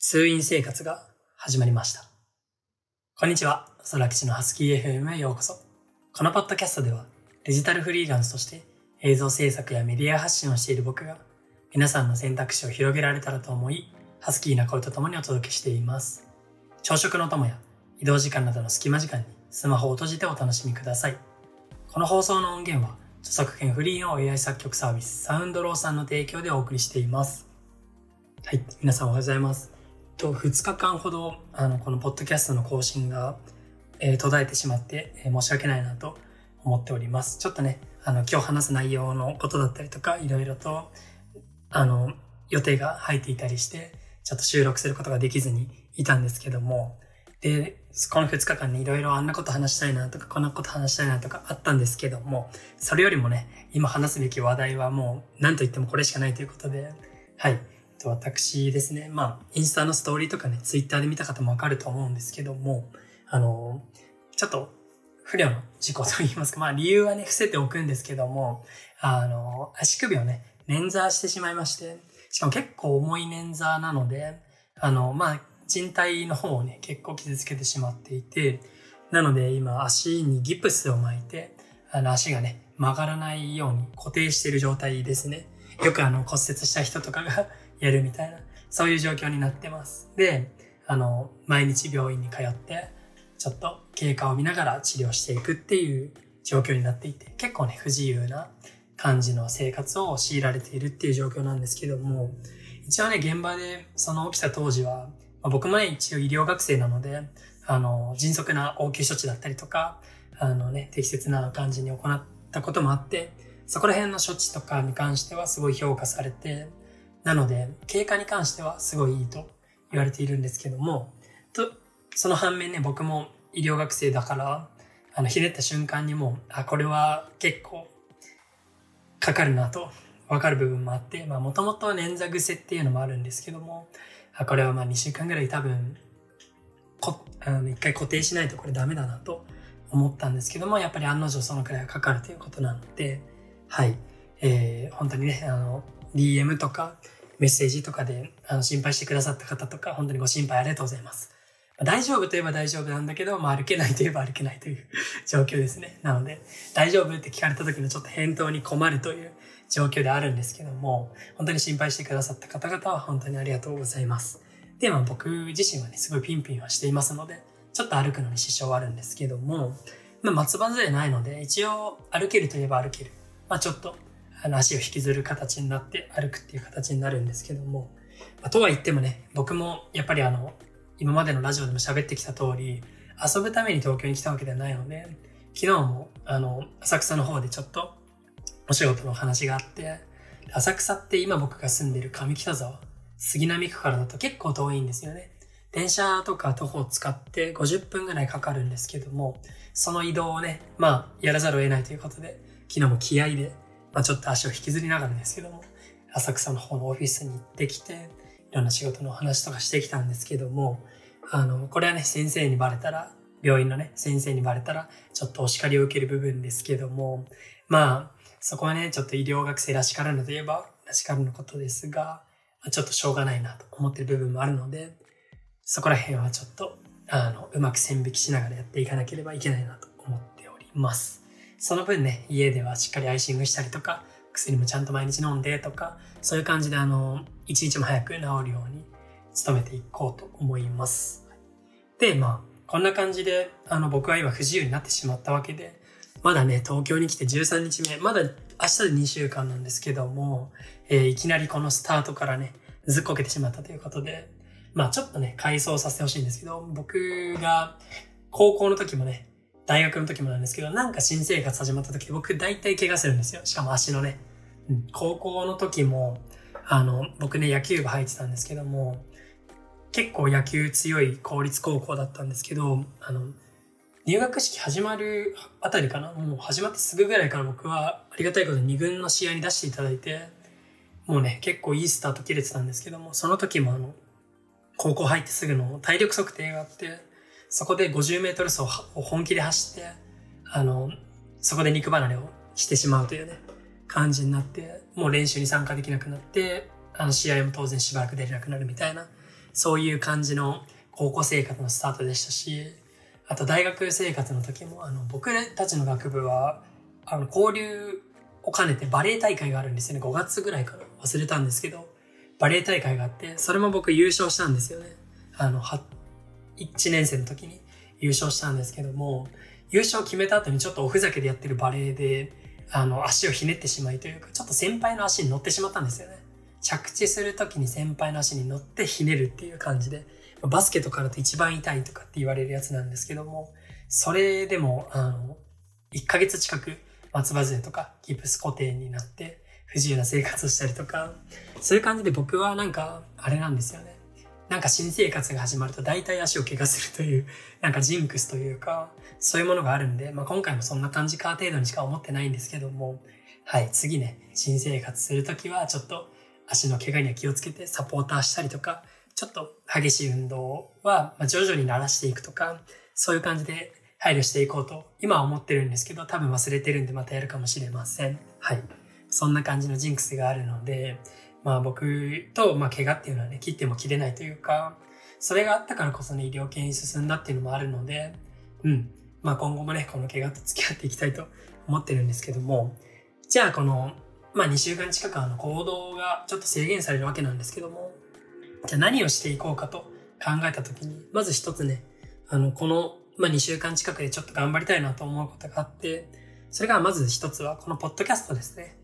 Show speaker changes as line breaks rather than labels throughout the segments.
通院生活が始まりました。こんにちは、空吉のハスキー FM へようこそ。このポッドキャストでは、デジタルフリーランスとして映像制作やメディア発信をしている僕が、皆さんの選択肢を広げられたらと思い、ハスキーな声とともにお届けしています。朝食の友や移動時間などの隙間時間にスマホを閉じてお楽しみください。この放送の音源は、著作権フリーの AI 作曲サービスサウンドローさんの提供でお送りしています。はい、皆さんおはようございます。と2日間ほどあのこのポッドキャストの更新が、えー途絶えてしまって、えー申し訳ないなと思っております。ちょっとね、あの今日話す内容のことだったりとか、いろいろとあの予定が入っていたりして、ちょっと収録することができずにいたんですけども、で、この2日間にいろいろあんなこと話したいなとか、こんなこと話したいなとかあったんですけども、それよりもね、今話すべき話題はもう何と言ってもこれしかないということで、はい。と私ですね、まあ、インスタのストーリーとかね、ツイッターで見た方もわかると思うんですけども、あの、ちょっと不良の事故と言いますか、まあ理由はね、伏せておくんですけども、あの、足首をね、捻挫してしまいまして、しかも結構重い捻挫なので、あの、まあ、人体の方をね、結構傷つけてしまっていて、なので今足にギプスを巻いて、あの足がね、曲がらないように固定している状態ですね。よくあの骨折した人とかがやるみたいな、そういう状況になってます。で、あの、毎日病院に通って、ちょっと経過を見ながら治療していくっていう状況になっていて、結構ね、不自由な感じの生活を強いられているっていう状況なんですけども、一応ね、現場でその起きた当時は、まあ僕もね、一応医療学生なので、あの、迅速な応急処置だったりとか、あのね、適切な感じに行ったこともあって、そこら辺の処置とかに関してはすごい評価されて、なので、経過に関してはすごいいいと言われているんですけども、と、その反面ね、僕も医療学生だから、あの、ひねった瞬間にも、あ、これは結構、かかるなと、わかる部分もあって、まあ、もともと捻挫癖っていうのもあるんですけども、あ、これはまあ2週間ぐらい多分、こ、あの、一回固定しないとこれダメだなと思ったんですけども、やっぱり案の定そのくらいはかかるということなので、はい。えー、本当にね、あの、DM とかメッセージとかであの心配してくださった方とか、本当にご心配ありがとうございます。ま大丈夫といえば大丈夫なんだけど、まあ、歩けないといえば歩けないという状況ですね。なので、大丈夫って聞かれた時のちょっと返答に困るという状況であるんですけども、本当に心配してくださった方々は本当にありがとうございます。で、まあ僕自身はね、すごいピンピンはしていますので、ちょっと歩くのに支障はあるんですけども、まあ松葉杖ないので、一応歩けるといえば歩ける。まあちょっと、あの足を引きずる形になって歩くっていう形になるんですけども、まあ、とは言ってもね、僕もやっぱりあの、今までのラジオでも喋ってきた通り、遊ぶために東京に来たわけではないので、昨日もあの、浅草の方でちょっとお仕事の話があって、浅草って今僕が住んでる上北沢、杉並区からだと結構遠いんですよね。電車とか徒歩を使って50分ぐらいかかるんですけども、その移動をね、まあ、やらざるを得ないということで、昨日も気合で、まあちょっと足を引きずりながらですけども、浅草の方のオフィスに行ってきて、いろんな仕事の話とかしてきたんですけども、あの、これはね、先生にバレたら、病院のね、先生にバレたら、ちょっとお叱りを受ける部分ですけども、まあ、そこはね、ちょっと医療学生らしからぬといえば、らしからぬことですが、まあちょっとしょうがないなと思ってる部分もあるので、そこら辺はちょっと、あの、うまく線引きしながらやっていかなければいけないなと思っております。その分ね、家ではしっかりアイシングしたりとか、薬もちゃんと毎日飲んでとか、そういう感じであの、一日も早く治るように努めていこうと思います。で、まあ、こんな感じで、あの、僕は今不自由になってしまったわけで、まだね、東京に来て13日目、まだ明日で2週間なんですけども、えーいきなりこのスタートからね、ずっこけてしまったということで、まあちょっとね、回想させてほしいんですけど、僕が高校の時もね、大学の時もなんですけど、なんか新生活始まった時、僕大体怪我するんですよ。しかも足のね。うん高校の時も、あの、僕ね、野球部入ってたんですけども、結構野球強い公立高校だったんですけど、あの、入学式始まるあたりかな？もう始まってすぐぐらいから僕はありがたいことに2軍の試合に出していただいて、もうね、結構いいスタート切れてたんですけども、その時もあの、高校入ってすぐの体力測定があって、そこで50メートル走を本気で走って、あの、そこで肉離れをしてしまうというね、感じになって、もう練習に参加できなくなって、あの試合も当然しばらく出れなくなるみたいな、そういう感じの高校生活のスタートでしたし、あと大学生活の時も、あの、僕たちの学部は、あの、交流を兼ねてバレエ大会があるんですよね。5月ぐらいかな。忘れたんですけど、バレエ大会があって、それも僕優勝したんですよね。あの、1年生の時に優勝したんですけども、優勝決めた後にちょっとおふざけでやってるバレエで、あの、足をひねってしまいというか、ちょっと先輩の足に乗ってしまったんですよね。着地する時に先輩の足に乗ってひねるっていう感じで、バスケとかだと一番痛いとかって言われるやつなんですけども、それでも、あの、1ヶ月近く松葉杖とかギプス固定になって不自由な生活をしたりとか、そういう感じで僕はなんか、あれなんですよね。なんか新生活が始まると大体足を怪我するという、なんかジンクスというか、そういうものがあるんで、まあ今回もそんな感じか程度にしか思ってないんですけども、はい、次ね、新生活するときはちょっと足の怪我には気をつけてサポーターしたりとか、ちょっと激しい運動は徐々に慣らしていくとか、そういう感じで配慮していこうと今は思ってるんですけど、多分忘れてるんでまたやるかもしれません。はい。そんな感じのジンクスがあるので、まあ僕と、まあ怪我っていうのはね、切っても切れないというか、それがあったからこそね、医療系に進んだっていうのもあるので、うん。まあ今後もね、この怪我と付き合っていきたいと思ってるんですけども、じゃあこの、まあ2週間近くあの行動がちょっと制限されるわけなんですけども、じゃあ何をしていこうかと考えたときに、まず一つね、あの、この、まあ2週間近くでちょっと頑張りたいなと思うことがあって、それがまず一つはこのポッドキャストですね。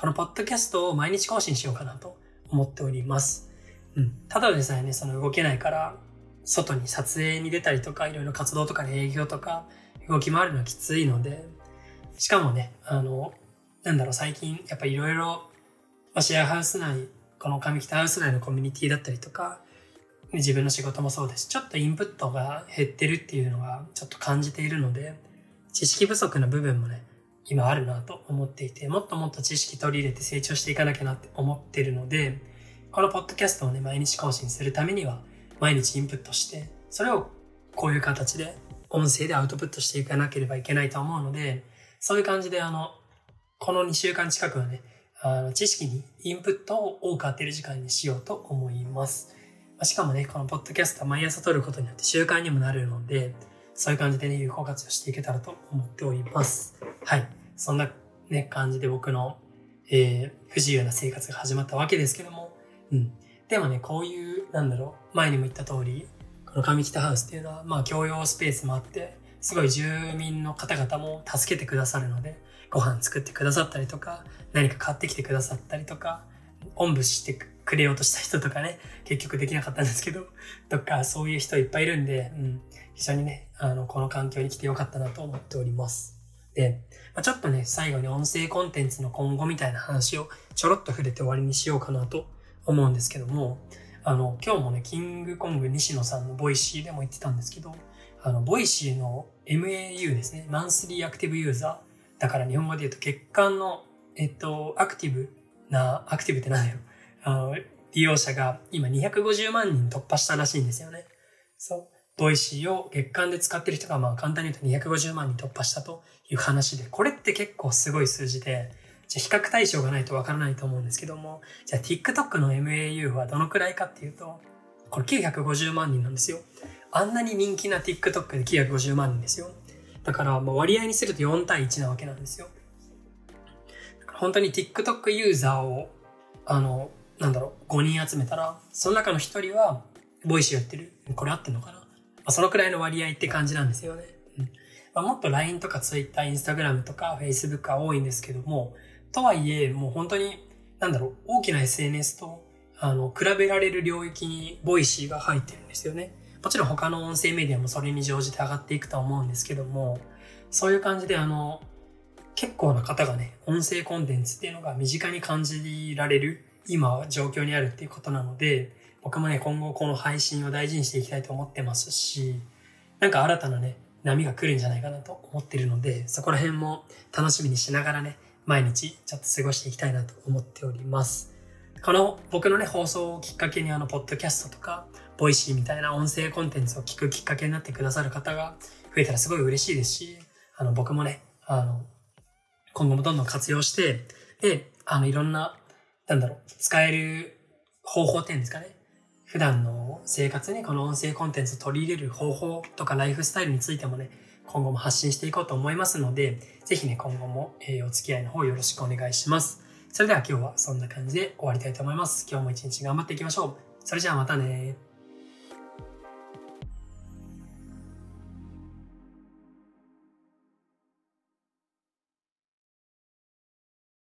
このポッドキャストを毎日更新しようかなと思っております。うん。ただでさえね、その動けないから、外に撮影に出たりとか、いろいろ活動とか営業とか、動き回るのはきついので、しかもね、あの、なんだろう、最近、やっぱいろいろ、ま、シェアハウス内、この上北ハウス内のコミュニティだったりとか、自分の仕事もそうです。ちょっとインプットが減ってるっていうのがちょっと感じているので、知識不足の部分もね、今あるなと思っていて、もっともっと知識取り入れて成長していかなきゃなって思ってるので、このポッドキャストをね、毎日更新するためには、毎日インプットして、それをこういう形で、音声でアウトプットしていかなければいけないと思うので、そういう感じであの、この2週間近くはね、あの、知識にインプットを多く当てる時間にしようと思います。しかもね、このポッドキャストは毎朝撮ることによって習慣にもなるので、そういう感じでね、有効活用していけたらと思っております。はい。そんなね、感じで僕の、えー、不自由な生活が始まったわけですけども、うん。でもね、こういう、なんだろう、前にも言った通り、この上北ハウスっていうのは、まあ、共用スペースもあって、すごい住民の方々も助けてくださるので、ご飯作ってくださったりとか、何か買ってきてくださったりとか、おんぶしてくれようとした人とかね、結局できなかったんですけど、とか、そういう人いっぱいいるんで、うん、非常にね、あの、この環境に来てよかったなと思っております。で、まあ、ちょっとね、最後に音声コンテンツの今後みたいな話をちょろっと触れて終わりにしようかなと思うんですけども、あの、今日もね、キングコング西野さんのボイシーでも言ってたんですけど、あの、ボイシーの MAU ですね、マンスリーアクティブユーザー。だから日本語で言うと月間の、えっと、アクティブな、アクティブって何だよ。あの、利用者が今250万人突破したらしいんですよね。そう。ボイシーを月間で使ってる人がまあ簡単に言うと250万人突破したという話で、これって結構すごい数字で、じゃ比較対象がないとわからないと思うんですけども、じゃあ TikTok の MAU はどのくらいかっていうと、これ950万人なんですよ。あんなに人気な TikTok で950万人ですよ。だからまあ割合にすると4対1なわけなんですよ。本当に TikTok ユーザーを、あの、なんだろう、5人集めたら、その中の1人は、ボイシーやってる。これ合ってんのかな、あ、そのくらいの割合って感じなんですよね。うんまあ、もっと LINE とか Twitter、Instagram とか Facebook は多いんですけども、とはいえ、もう本当に、なんだろう、大きな SNS と、あの、比べられる領域にボイシーが入ってるんですよね。もちろん他の音声メディアもそれに乗じて上がっていくとは思うんですけども、そういう感じであの、結構な方がね、音声コンテンツっていうのが身近に感じられる今状況にあるっていうことなので、僕もね、今後この配信を大事にしていきたいと思ってますし、なんか新たなね、波が来るんじゃないかなと思ってるので、そこら辺も楽しみにしながらね、毎日ちょっと過ごしていきたいなと思っております。この僕のね、放送をきっかけにあの、ポッドキャストとか、ボイシーみたいな音声コンテンツを聞くきっかけになってくださる方が増えたらすごい嬉しいですし、あの、僕もね、あの、今後もどんどん活用して、で、あの、いろんな、なんだろう、使える方法っていうんですかね。普段の生活にこの音声コンテンツを取り入れる方法とかライフスタイルについてもね、今後も発信していこうと思いますので、ぜひね、今後も、えお付き合いの方よろしくお願いします。それでは今日はそんな感じで終わりたいと思います。今日も一日頑張っていきましょう。それじゃあまたね